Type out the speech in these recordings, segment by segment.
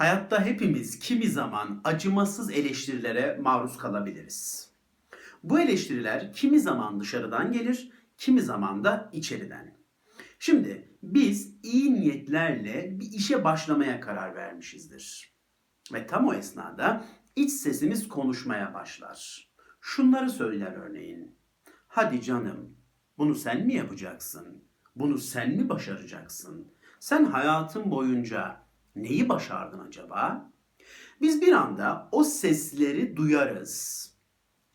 Hayatta hepimiz kimi zaman acımasız eleştirilere maruz kalabiliriz. Bu eleştiriler kimi zaman dışarıdan gelir, kimi zaman da içeriden. Şimdi biz iyi niyetlerle bir işe başlamaya karar vermişizdir. Ve tam o esnada iç sesimiz konuşmaya başlar. Şunları söyler örneğin. Hadi canım, bunu sen mi yapacaksın? Bunu sen mi başaracaksın? Sen hayatın boyunca neyi başardın acaba? Biz bir anda o sesleri duyarız,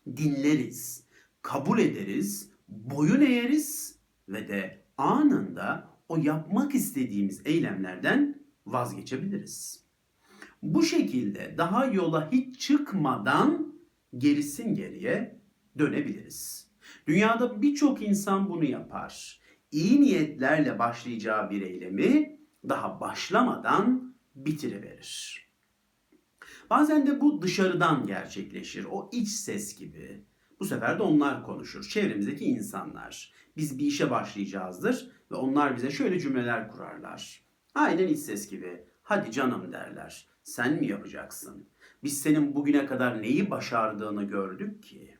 dinleriz, kabul ederiz, boyun eğeriz ve de anında o yapmak istediğimiz eylemlerden vazgeçebiliriz. Bu şekilde daha yola hiç çıkmadan gerisin geriye dönebiliriz. Dünyada birçok insan bunu yapar. İyi niyetlerle başlayacağı bir eylemi daha başlamadan bitiriverir. Bazen de bu dışarıdan gerçekleşir. O iç ses gibi. Bu sefer de onlar konuşur. Çevremizdeki insanlar. Biz bir işe başlayacağızdır ve onlar bize şöyle cümleler kurarlar. Aynen iç ses gibi. Hadi canım derler. Sen mi yapacaksın? Biz senin bugüne kadar neyi başardığını gördük ki.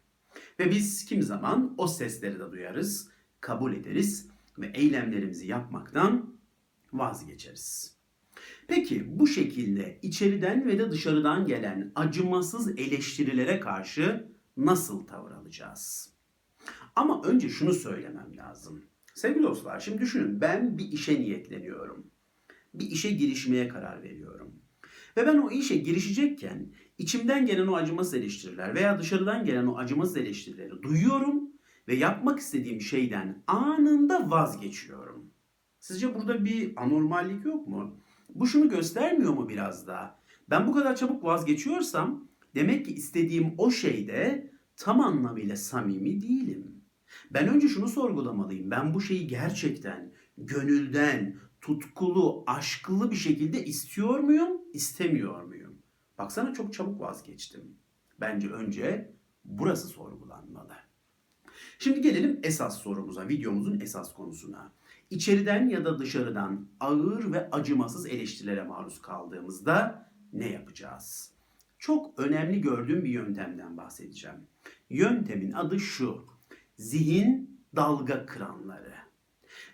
Ve biz kim zaman o sesleri de duyarız, kabul ederiz ve eylemlerimizi yapmaktan vazgeçeriz. Peki bu şekilde içeriden ve de dışarıdan gelen acımasız eleştirilere karşı nasıl tavır alacağız? Ama önce şunu söylemem lazım. Sevgili dostlar şimdi düşünün ben bir işe niyetleniyorum. Bir işe girişmeye karar veriyorum. Ve ben o işe girişecekken içimden gelen o acımasız eleştiriler veya dışarıdan gelen o acımasız eleştirileri duyuyorum ve yapmak istediğim şeyden anında vazgeçiyorum. Sizce burada bir anormallik yok mu? Bu şunu göstermiyor mu biraz da? Ben bu kadar çabuk vazgeçiyorsam demek ki istediğim o şeyde tam anlamıyla samimi değilim. Ben önce şunu sorgulamalıyım. Ben bu şeyi gerçekten gönülden, tutkulu, aşklı bir şekilde istiyor muyum, istemiyor muyum? Baksana çok çabuk vazgeçtim. Bence önce burası sorgulanmalı. Şimdi gelelim esas sorumuza, videomuzun esas konusuna. İçeriden ya da dışarıdan ağır ve acımasız eleştirilere maruz kaldığımızda ne yapacağız? Çok önemli gördüğüm bir yöntemden bahsedeceğim. Yöntemin adı şu. Zihin dalga kıranları.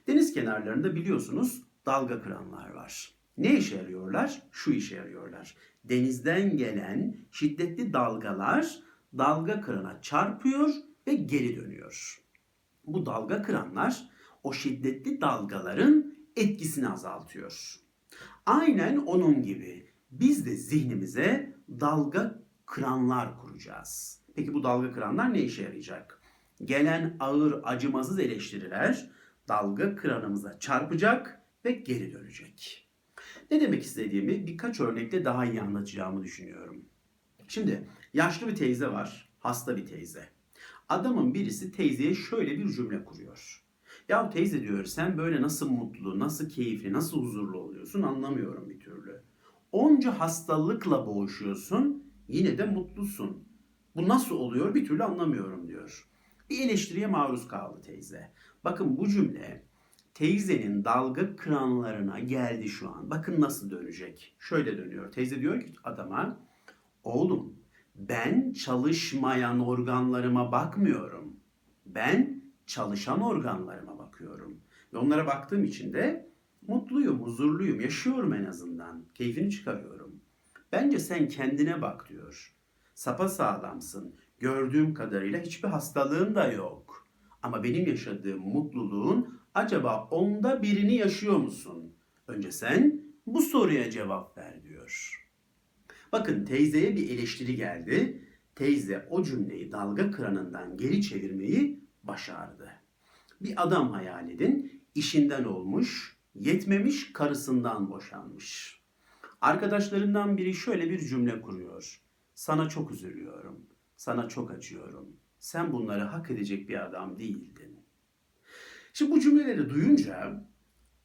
Deniz kenarlarında biliyorsunuz dalga kıranlar var. Ne işe yarıyorlar? Şu işe yarıyorlar. Denizden gelen şiddetli dalgalar dalga kırana çarpıyor ve geri dönüyor. Bu dalga kıranlar o şiddetli dalgaların etkisini azaltıyor. Aynen onun gibi biz de zihnimize dalga kıranlar kuracağız. Peki bu dalga kıranlar ne işe yarayacak? Gelen ağır acımasız eleştiriler dalga kıranımıza çarpacak ve geri dönecek. Ne demek istediğimi birkaç örnekle daha iyi anlatacağımı düşünüyorum. Şimdi yaşlı bir teyze var, hasta bir teyze. Adamın birisi teyzeye şöyle bir cümle kuruyor. Ya teyze diyor sen böyle nasıl mutlu, nasıl keyifli, nasıl huzurlu oluyorsun anlamıyorum bir türlü. Onca hastalıkla boğuşuyorsun yine de mutlusun. Bu nasıl oluyor bir türlü anlamıyorum diyor. Bir eleştiriye maruz kaldı teyze. Bakın bu cümle teyzenin dalga kıranlarına geldi şu an. Bakın nasıl dönecek. Şöyle dönüyor. Teyze diyor ki adama oğlum ben çalışmayan organlarıma bakmıyorum. Ben çalışan organlarıma bakıyorum. Ve onlara baktığım için de mutluyum, huzurluyum, yaşıyorum en azından. Keyfini çıkarıyorum. Bence sen kendine bak diyor. Sapa sağlamsın. Gördüğüm kadarıyla hiçbir hastalığın da yok. Ama benim yaşadığım mutluluğun acaba onda birini yaşıyor musun? Önce sen bu soruya cevap ver diyor. Bakın teyzeye bir eleştiri geldi. Teyze o cümleyi dalga kıranından geri çevirmeyi başardı. Bir adam hayal edin, işinden olmuş, yetmemiş karısından boşanmış. Arkadaşlarından biri şöyle bir cümle kuruyor. Sana çok üzülüyorum, sana çok acıyorum. Sen bunları hak edecek bir adam değildin. Şimdi bu cümleleri duyunca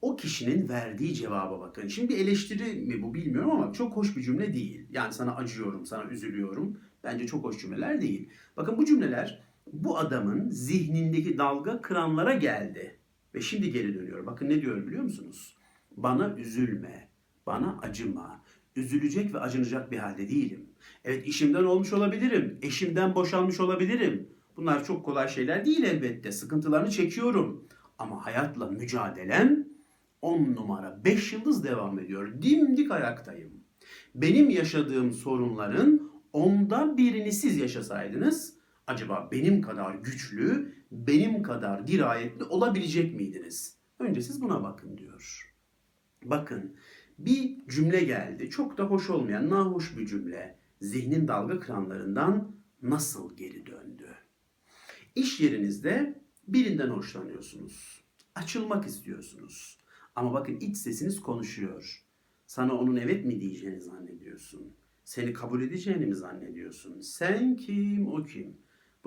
o kişinin verdiği cevaba bakın. Şimdi bir eleştiri mi bu bilmiyorum ama çok hoş bir cümle değil. Yani sana acıyorum, sana üzülüyorum. Bence çok hoş cümleler değil. Bakın bu cümleler bu adamın zihnindeki dalga kıranlara geldi. Ve şimdi geri dönüyor. Bakın ne diyor biliyor musunuz? Bana üzülme, bana acıma. üzülecek ve acınacak bir halde değilim. Evet işimden olmuş olabilirim, eşimden boşanmış olabilirim. Bunlar çok kolay şeyler değil elbette. Sıkıntılarını çekiyorum. Ama hayatla mücadelem 10 numara 5 yıldız devam ediyor. Dimdik ayaktayım. Benim yaşadığım sorunların onda birini siz yaşasaydınız acaba benim kadar güçlü, benim kadar dirayetli olabilecek miydiniz? Önce siz buna bakın diyor. Bakın bir cümle geldi. Çok da hoş olmayan, nahoş bir cümle. Zihnin dalga kıranlarından nasıl geri döndü? İş yerinizde birinden hoşlanıyorsunuz. Açılmak istiyorsunuz. Ama bakın iç sesiniz konuşuyor. Sana onun evet mi diyeceğini zannediyorsun. Seni kabul edeceğini mi zannediyorsun? Sen kim, o kim?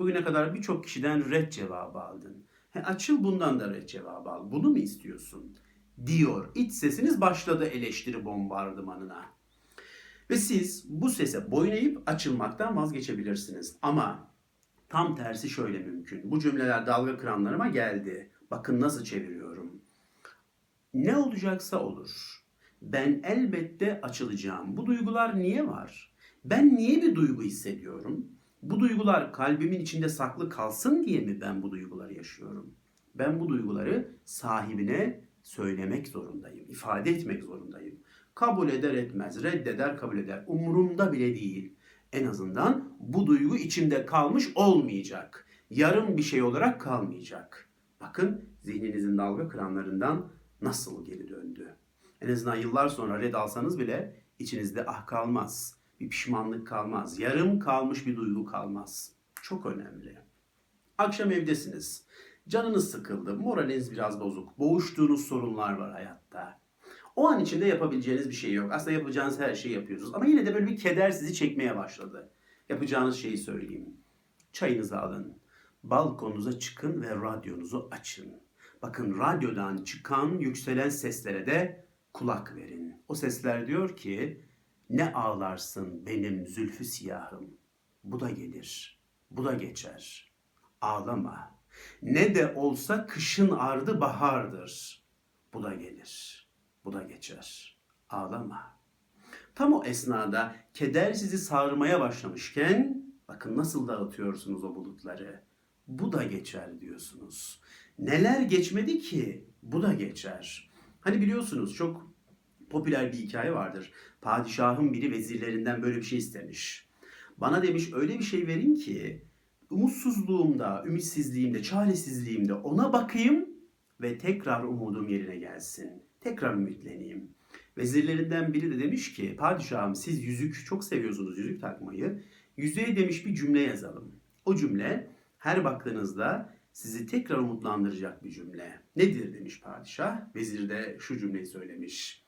Bugüne kadar birçok kişiden red cevabı aldın. He, açıl bundan da red cevabı al. Bunu mu istiyorsun? Diyor. İç sesiniz başladı eleştiri bombardımanına. Ve siz bu sese boyun eğip açılmaktan vazgeçebilirsiniz. Ama tam tersi şöyle mümkün. Bu cümleler dalga kıranlarıma geldi. Bakın nasıl çeviriyorum. Ne olacaksa olur. Ben elbette açılacağım. Bu duygular niye var? Ben niye bir duygu hissediyorum? Bu duygular kalbimin içinde saklı kalsın diye mi ben bu duyguları yaşıyorum? Ben bu duyguları sahibine söylemek zorundayım, ifade etmek zorundayım. Kabul eder etmez, reddeder kabul eder. Umurumda bile değil. En azından bu duygu içimde kalmış olmayacak. Yarım bir şey olarak kalmayacak. Bakın zihninizin dalga kıranlarından nasıl geri döndü. En azından yıllar sonra red alsanız bile içinizde ah kalmaz. Bir pişmanlık kalmaz. Yarım kalmış bir duygu kalmaz. Çok önemli. Akşam evdesiniz. Canınız sıkıldı, moraliniz biraz bozuk, boğuştuğunuz sorunlar var hayatta. O an içinde yapabileceğiniz bir şey yok. Aslında yapacağınız her şeyi yapıyorsunuz. Ama yine de böyle bir keder sizi çekmeye başladı. Yapacağınız şeyi söyleyeyim. Çayınızı alın. Balkonunuza çıkın ve radyonuzu açın. Bakın radyodan çıkan yükselen seslere de kulak verin. O sesler diyor ki ne ağlarsın benim zülfü siyahım. Bu da gelir. Bu da geçer. Ağlama. Ne de olsa kışın ardı bahardır. Bu da gelir. Bu da geçer. Ağlama. Tam o esnada keder sizi sarmaya başlamışken bakın nasıl dağıtıyorsunuz o bulutları. Bu da geçer diyorsunuz. Neler geçmedi ki? Bu da geçer. Hani biliyorsunuz çok popüler bir hikaye vardır. Padişahın biri vezirlerinden böyle bir şey istemiş. Bana demiş öyle bir şey verin ki umutsuzluğumda, ümitsizliğimde, çaresizliğimde ona bakayım ve tekrar umudum yerine gelsin. Tekrar ümitleneyim. Vezirlerinden biri de demiş ki padişahım siz yüzük çok seviyorsunuz yüzük takmayı. Yüzüğe demiş bir cümle yazalım. O cümle her baktığınızda sizi tekrar umutlandıracak bir cümle. Nedir demiş padişah. Vezir de şu cümleyi söylemiş.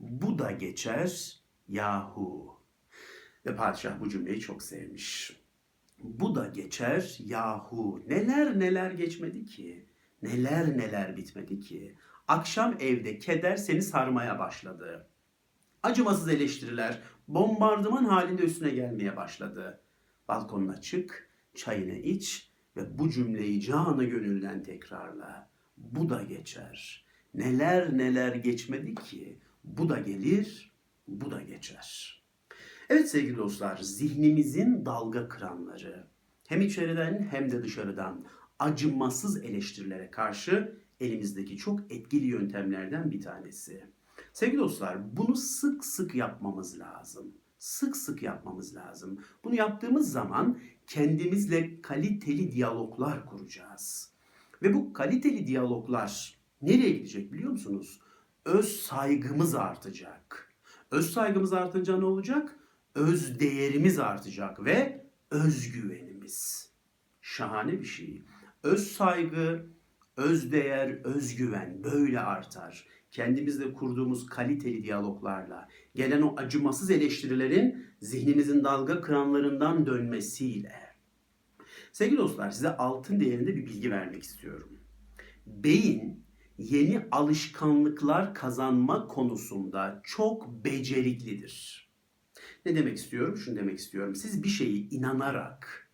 Bu da geçer yahu. Ve padişah bu cümleyi çok sevmiş. Bu da geçer yahu. Neler neler geçmedi ki. Neler neler bitmedi ki. Akşam evde keder seni sarmaya başladı. Acımasız eleştiriler bombardıman halinde üstüne gelmeye başladı. Balkonuna çık, çayını iç ve bu cümleyi canı gönülden tekrarla. Bu da geçer. Neler neler geçmedi ki. Bu da gelir, bu da geçer. Evet sevgili dostlar, zihnimizin dalga kıranları hem içeriden hem de dışarıdan acımasız eleştirilere karşı elimizdeki çok etkili yöntemlerden bir tanesi. Sevgili dostlar, bunu sık sık yapmamız lazım. Sık sık yapmamız lazım. Bunu yaptığımız zaman kendimizle kaliteli diyaloglar kuracağız. Ve bu kaliteli diyaloglar nereye gidecek biliyor musunuz? Öz saygımız artacak. Öz saygımız artınca ne olacak? Öz değerimiz artacak ve özgüvenimiz. Şahane bir şey. Öz saygı, öz değer, özgüven böyle artar. Kendimizle kurduğumuz kaliteli diyaloglarla, gelen o acımasız eleştirilerin zihnimizin dalga kıranlarından dönmesiyle. Sevgili dostlar size altın değerinde bir bilgi vermek istiyorum. Beyin yeni alışkanlıklar kazanma konusunda çok beceriklidir. Ne demek istiyorum? Şunu demek istiyorum. Siz bir şeyi inanarak,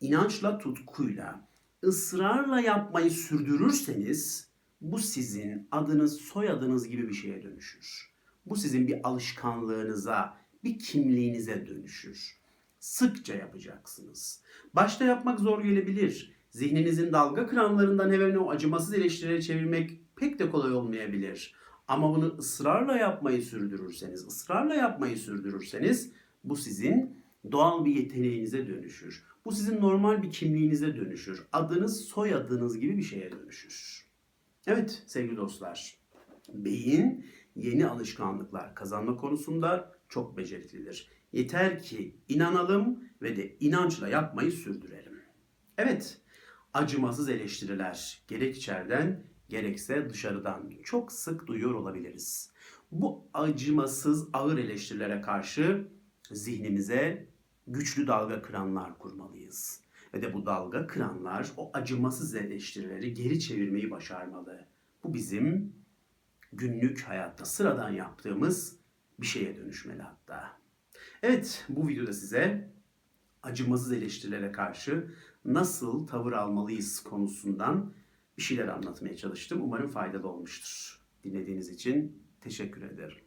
inançla, tutkuyla, ısrarla yapmayı sürdürürseniz bu sizin adınız, soyadınız gibi bir şeye dönüşür. Bu sizin bir alışkanlığınıza, bir kimliğinize dönüşür. Sıkça yapacaksınız. Başta yapmak zor gelebilir. Zihninizin dalga kıranlarından hemen o acımasız eleştirileri çevirmek pek de kolay olmayabilir. Ama bunu ısrarla yapmayı sürdürürseniz, ısrarla yapmayı sürdürürseniz bu sizin doğal bir yeteneğinize dönüşür. Bu sizin normal bir kimliğinize dönüşür. Adınız soyadınız gibi bir şeye dönüşür. Evet sevgili dostlar. Beyin yeni alışkanlıklar kazanma konusunda çok beceriklidir. Yeter ki inanalım ve de inançla yapmayı sürdürelim. Evet, acımasız eleştiriler gerek içeriden gerekse dışarıdan çok sık duyuyor olabiliriz. Bu acımasız ağır eleştirilere karşı zihnimize güçlü dalga kıranlar kurmalıyız. Ve de bu dalga kıranlar o acımasız eleştirileri geri çevirmeyi başarmalı. Bu bizim günlük hayatta sıradan yaptığımız bir şeye dönüşmeli hatta. Evet, bu videoda size acımasız eleştirilere karşı nasıl tavır almalıyız konusundan bir şeyler anlatmaya çalıştım. Umarım faydalı olmuştur. Dinlediğiniz için teşekkür ederim.